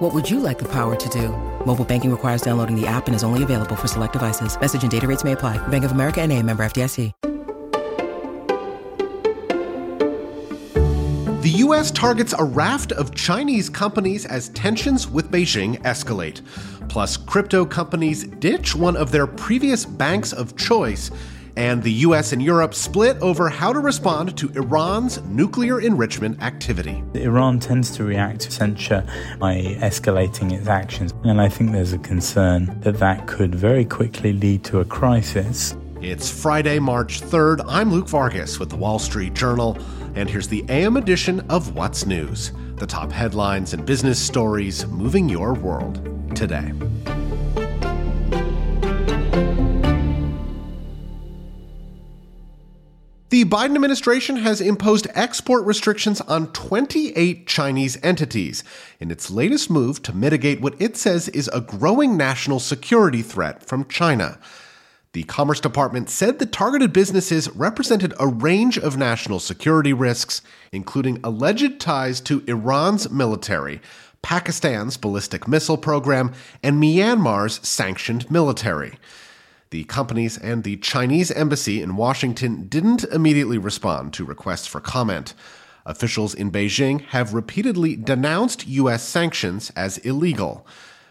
What would you like the power to do? Mobile banking requires downloading the app and is only available for select devices. Message and data rates may apply. Bank of America and a member FDIC. The U.S. targets a raft of Chinese companies as tensions with Beijing escalate. Plus, crypto companies ditch one of their previous banks of choice and the US and Europe split over how to respond to Iran's nuclear enrichment activity. Iran tends to react to censure by escalating its actions, and I think there's a concern that that could very quickly lead to a crisis. It's Friday, March 3rd. I'm Luke Vargas with the Wall Street Journal, and here's the AM edition of What's News the top headlines and business stories moving your world today. The Biden administration has imposed export restrictions on 28 Chinese entities in its latest move to mitigate what it says is a growing national security threat from China. The Commerce Department said the targeted businesses represented a range of national security risks, including alleged ties to Iran's military, Pakistan's ballistic missile program, and Myanmar's sanctioned military. The companies and the Chinese embassy in Washington didn't immediately respond to requests for comment. Officials in Beijing have repeatedly denounced U.S. sanctions as illegal.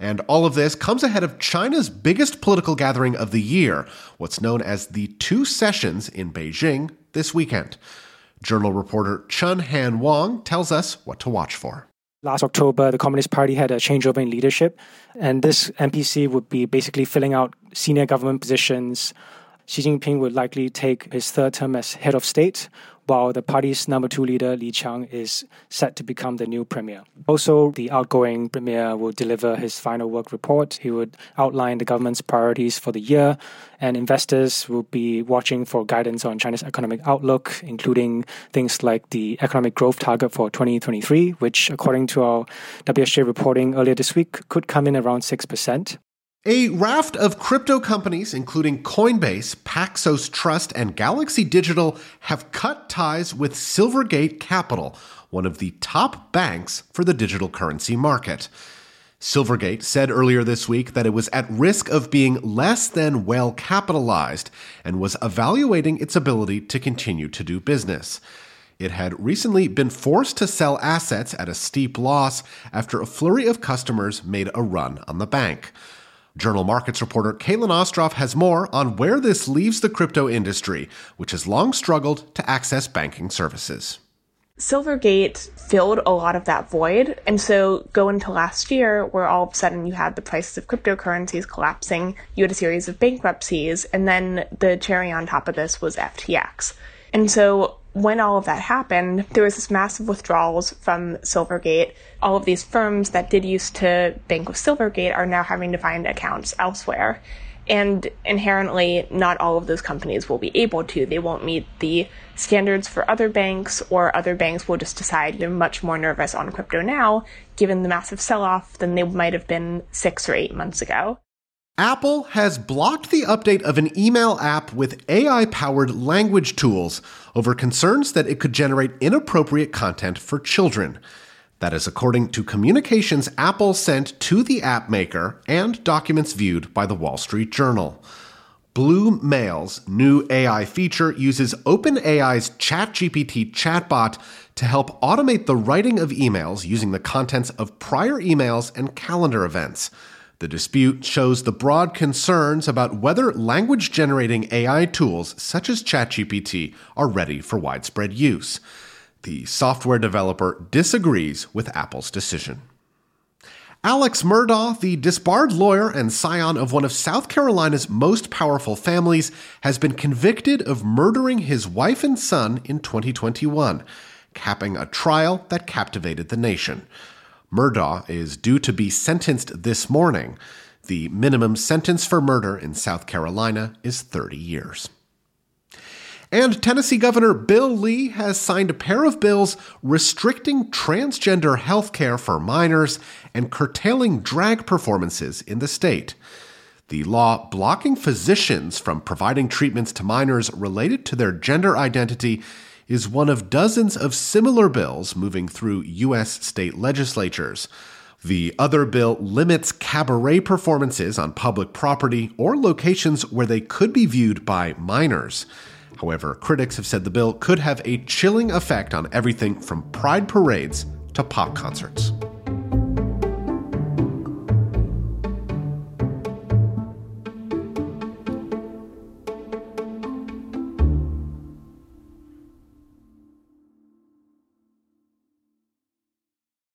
And all of this comes ahead of China's biggest political gathering of the year, what's known as the Two Sessions in Beijing this weekend. Journal reporter Chun Han Wong tells us what to watch for. Last October, the Communist Party had a changeover in leadership, and this NPC would be basically filling out senior government positions. Xi Jinping would likely take his third term as head of state, while the party's number two leader, Li Qiang, is set to become the new premier. Also, the outgoing premier will deliver his final work report. He would outline the government's priorities for the year, and investors will be watching for guidance on China's economic outlook, including things like the economic growth target for 2023, which, according to our WSJ reporting earlier this week, could come in around 6%. A raft of crypto companies, including Coinbase, Paxos Trust, and Galaxy Digital, have cut ties with Silvergate Capital, one of the top banks for the digital currency market. Silvergate said earlier this week that it was at risk of being less than well capitalized and was evaluating its ability to continue to do business. It had recently been forced to sell assets at a steep loss after a flurry of customers made a run on the bank. Journal Markets reporter Caitlin Ostroff has more on where this leaves the crypto industry, which has long struggled to access banking services. Silvergate filled a lot of that void. And so go into last year where all of a sudden you had the prices of cryptocurrencies collapsing, you had a series of bankruptcies, and then the cherry on top of this was FTX. And so when all of that happened, there was this massive withdrawals from Silvergate. All of these firms that did used to bank with Silvergate are now having to find accounts elsewhere. And inherently, not all of those companies will be able to. They won't meet the standards for other banks, or other banks will just decide they're much more nervous on crypto now, given the massive sell off, than they might have been six or eight months ago. Apple has blocked the update of an email app with AI powered language tools over concerns that it could generate inappropriate content for children. That is according to communications Apple sent to the app maker and documents viewed by the Wall Street Journal. Blue Mail's new AI feature uses OpenAI's ChatGPT chatbot to help automate the writing of emails using the contents of prior emails and calendar events. The dispute shows the broad concerns about whether language generating AI tools such as ChatGPT are ready for widespread use. The software developer disagrees with Apple's decision. Alex Murdaugh, the disbarred lawyer and scion of one of South Carolina's most powerful families, has been convicted of murdering his wife and son in 2021, capping a trial that captivated the nation. Murdaugh is due to be sentenced this morning. The minimum sentence for murder in South Carolina is 30 years. And Tennessee Governor Bill Lee has signed a pair of bills restricting transgender health care for minors and curtailing drag performances in the state. The law blocking physicians from providing treatments to minors related to their gender identity is one of dozens of similar bills moving through U.S. state legislatures. The other bill limits cabaret performances on public property or locations where they could be viewed by minors. However, critics have said the bill could have a chilling effect on everything from pride parades to pop concerts.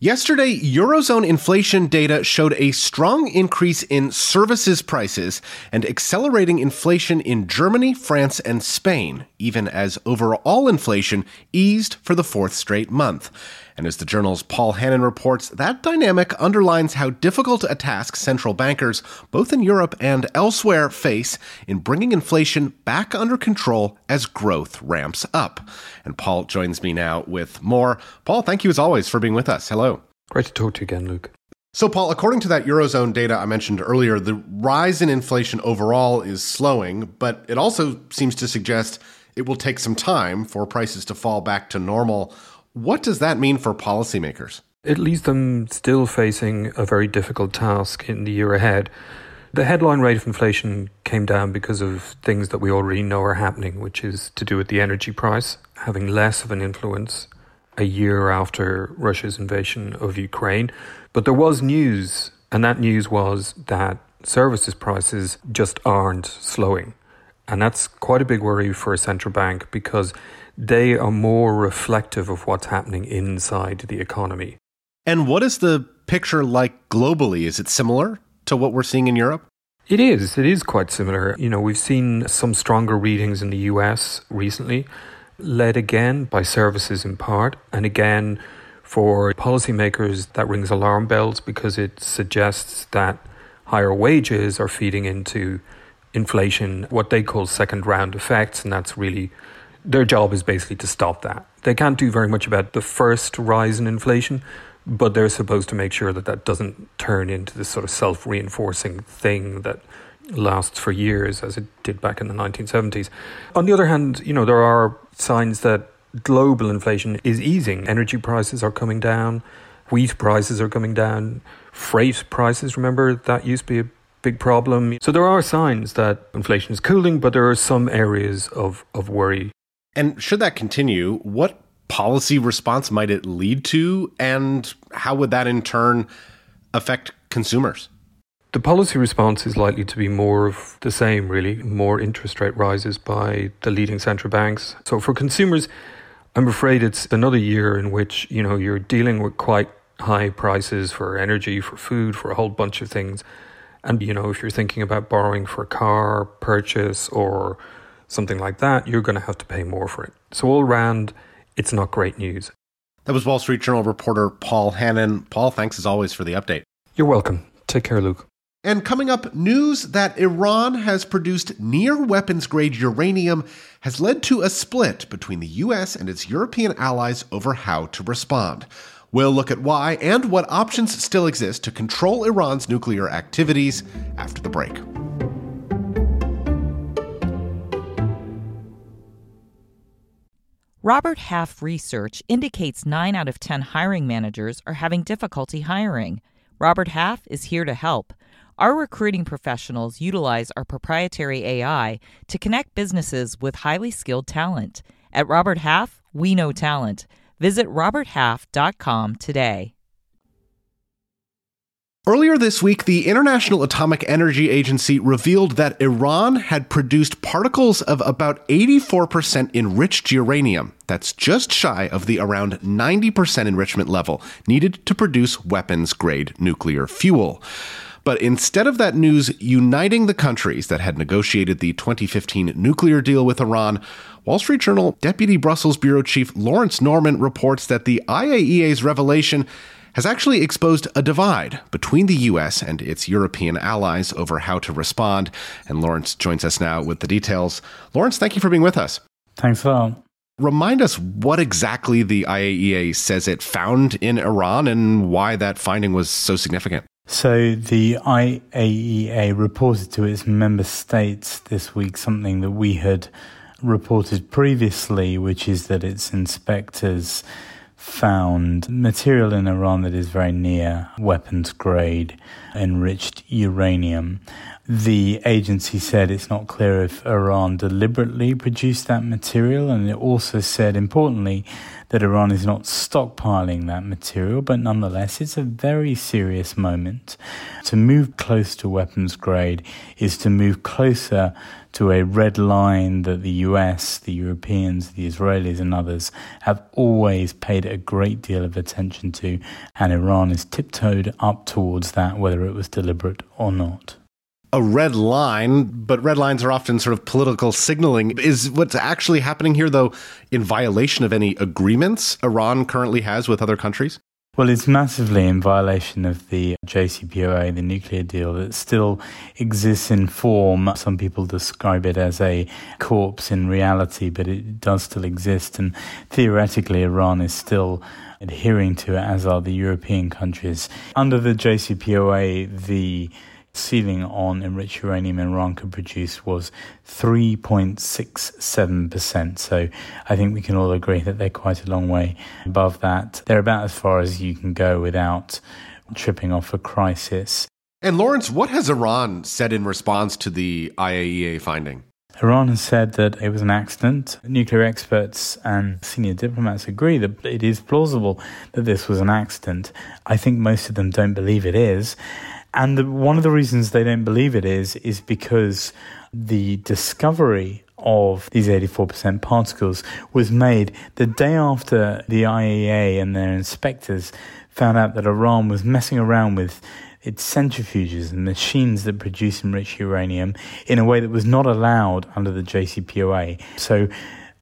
Yesterday, Eurozone inflation data showed a strong increase in services prices and accelerating inflation in Germany, France, and Spain, even as overall inflation eased for the fourth straight month. And as the journal's Paul Hannon reports, that dynamic underlines how difficult a task central bankers, both in Europe and elsewhere, face in bringing inflation back under control as growth ramps up. And Paul joins me now with more. Paul, thank you as always for being with us. Hello. Great to talk to you again, Luke. So, Paul, according to that Eurozone data I mentioned earlier, the rise in inflation overall is slowing, but it also seems to suggest it will take some time for prices to fall back to normal what does that mean for policymakers? It leaves them still facing a very difficult task in the year ahead. The headline rate of inflation came down because of things that we already know are happening, which is to do with the energy price having less of an influence a year after Russia's invasion of Ukraine. But there was news, and that news was that services prices just aren't slowing. And that's quite a big worry for a central bank because they are more reflective of what's happening inside the economy. And what is the picture like globally? Is it similar to what we're seeing in Europe? It is. It is quite similar. You know, we've seen some stronger readings in the US recently, led again by services in part, and again for policymakers that rings alarm bells because it suggests that higher wages are feeding into inflation, what they call second round effects, and that's really their job is basically to stop that. They can't do very much about the first rise in inflation, but they're supposed to make sure that that doesn't turn into this sort of self reinforcing thing that lasts for years, as it did back in the 1970s. On the other hand, you know, there are signs that global inflation is easing. Energy prices are coming down, wheat prices are coming down, freight prices, remember, that used to be a big problem. So there are signs that inflation is cooling, but there are some areas of, of worry and should that continue, what policy response might it lead to? And how would that in turn affect consumers? The policy response is likely to be more of the same, really, more interest rate rises by the leading central banks. So for consumers, I'm afraid it's another year in which, you know, you're dealing with quite high prices for energy, for food, for a whole bunch of things. And, you know, if you're thinking about borrowing for a car purchase or something like that, you're going to have to pay more for it. So, all round, it's not great news. That was Wall Street Journal reporter Paul Hannon. Paul, thanks as always for the update. You're welcome. Take care, Luke. And coming up, news that Iran has produced near weapons grade uranium has led to a split between the U.S. and its European allies over how to respond. We'll look at why and what options still exist to control Iran's nuclear activities after the break. Robert Half research indicates 9 out of 10 hiring managers are having difficulty hiring. Robert Half is here to help. Our recruiting professionals utilize our proprietary AI to connect businesses with highly skilled talent. At Robert Half, we know talent. Visit roberthalf.com today. Earlier this week, the International Atomic Energy Agency revealed that Iran had produced particles of about 84% enriched uranium. That's just shy of the around 90% enrichment level needed to produce weapons grade nuclear fuel. But instead of that news uniting the countries that had negotiated the 2015 nuclear deal with Iran, Wall Street Journal Deputy Brussels Bureau Chief Laurence Norman reports that the IAEA's revelation has actually exposed a divide between the U.S. and its European allies over how to respond. And Laurence joins us now with the details. Laurence, thank you for being with us. Thanks a lot. Remind us what exactly the IAEA says it found in Iran and why that finding was so significant. So, the IAEA reported to its member states this week something that we had reported previously, which is that its inspectors found material in Iran that is very near weapons grade enriched uranium. The agency said it's not clear if Iran deliberately produced that material, and it also said, importantly, that Iran is not stockpiling that material, but nonetheless, it's a very serious moment. To move close to weapons grade is to move closer to a red line that the US, the Europeans, the Israelis, and others have always paid a great deal of attention to, and Iran is tiptoed up towards that, whether it was deliberate or not a red line, but red lines are often sort of political signaling. Is what's actually happening here, though, in violation of any agreements Iran currently has with other countries? Well, it's massively in violation of the JCPOA, the nuclear deal that still exists in form. Some people describe it as a corpse in reality, but it does still exist. And theoretically, Iran is still adhering to it, as are the European countries. Under the JCPOA, the ceiling on enriched uranium in Iran could produce was 3.67%. So I think we can all agree that they're quite a long way above that. They're about as far as you can go without tripping off a crisis. And Laurence, what has Iran said in response to the IAEA finding? Iran has said that it was an accident. Nuclear experts and senior diplomats agree that it is plausible that this was an accident. I think most of them don't believe it is. And the, one of the reasons they don't believe it is, is because the discovery of these 84% particles was made the day after the IAEA and their inspectors found out that Iran was messing around with its centrifuges and machines that produce enriched uranium in a way that was not allowed under the JCPOA. So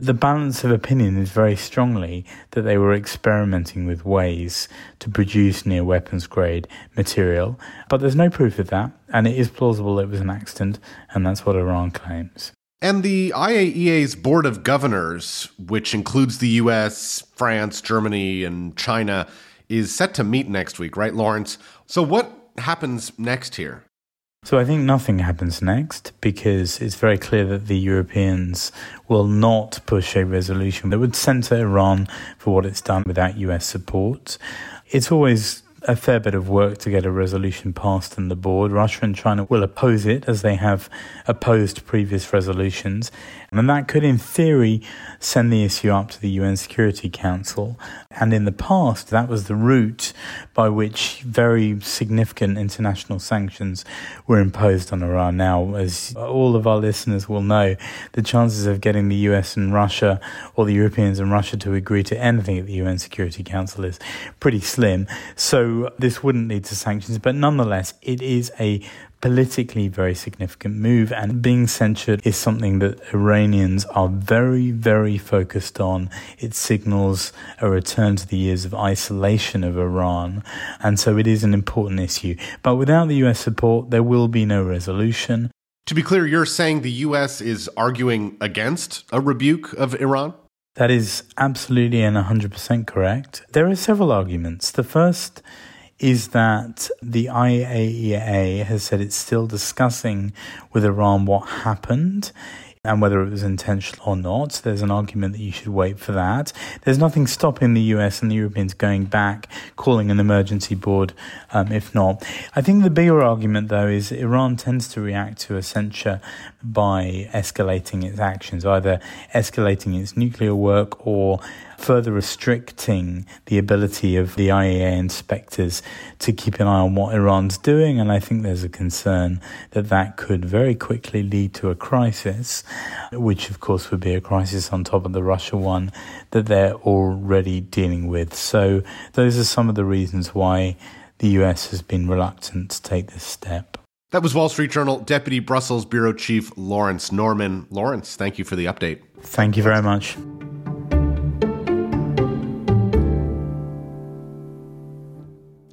the balance of opinion is very strongly that they were experimenting with ways to produce near weapons grade material, but there's no proof of that, and it is plausible it was an accident, and that's what Iran claims. And the IAEA's Board of Governors, which includes the US, France, Germany, and China, is set to meet next week, right, Laurence? So, what happens next here? So I think nothing happens next because it's very clear that the Europeans will not push a resolution that would censor Iran for what it's done without US support. It's always a fair bit of work to get a resolution passed in the board. Russia and China will oppose it as they have opposed previous resolutions. And that could, in theory, send the issue up to the UN Security Council. And in the past, that was the route by which very significant international sanctions were imposed on Iran. Now, as all of our listeners will know, the chances of getting the US and Russia or the Europeans and Russia to agree to anything at the UN Security Council is pretty slim. So this wouldn't lead to sanctions, but nonetheless, it is a politically very significant move, and being censured is something that Iranians are very, very focused on. It signals a return to the years of isolation of Iran, and so it is an important issue. But without the US support, there will be no resolution. To be clear, you're saying the US is arguing against a rebuke of Iran? That is absolutely and 100% correct. There are several arguments. The first is that the IAEA has said it's still discussing with Iran what happened and whether it was intentional or not. There's an argument that you should wait for that. There's nothing stopping the US and the Europeans going back, calling an emergency board um, if not. I think the bigger argument, though, is Iran tends to react to a censure by escalating its actions, either escalating its nuclear work or further restricting the ability of the IAEA inspectors to keep an eye on what Iran's doing. And I think there's a concern that that could very quickly lead to a crisis, which of course would be a crisis on top of the Russia one that they're already dealing with. So those are some of the reasons why the US has been reluctant to take this step. That was Wall Street Journal Deputy Brussels Bureau Chief Laurence Norman. Laurence, thank you for the update. Thank you very much.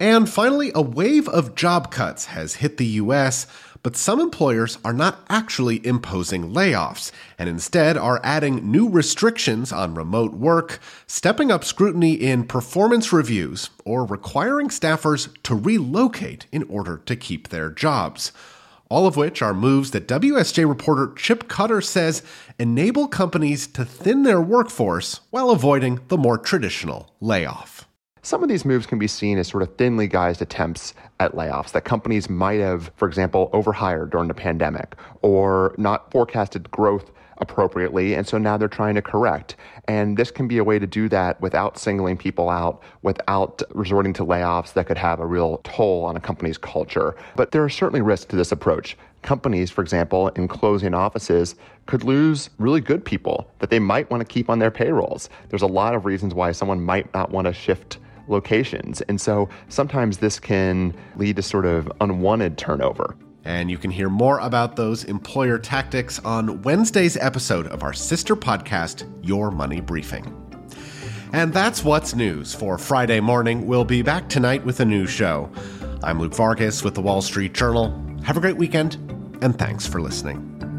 And finally, a wave of job cuts has hit the U.S., But some employers are not actually imposing layoffs, and instead are adding new restrictions on remote work, stepping up scrutiny in performance reviews, or requiring staffers to relocate in order to keep their jobs all of which are moves that WSJ reporter Chip Cutter says enable companies to thin their workforce while avoiding the more traditional layoff. Some of these moves can be seen as sort of thinly guised attempts at layoffs that companies might have, for example, overhired during the pandemic or not forecasted growth appropriately. And so now they're trying to correct. And this can be a way to do that without singling people out, without resorting to layoffs that could have a real toll on a company's culture. But there are certainly risks to this approach. Companies, for example, in closing offices, could lose really good people that they might want to keep on their payrolls. There's a lot of reasons why someone might not want to shift locations. And so sometimes this can lead to sort of unwanted turnover. And you can hear more about those employer tactics on Wednesday's episode of our sister podcast, Your Money Briefing. And that's what's news for Friday morning. We'll be back tonight with a new show. I'm Luke Vargas with the Wall Street Journal. Have a great weekend, and thanks for listening.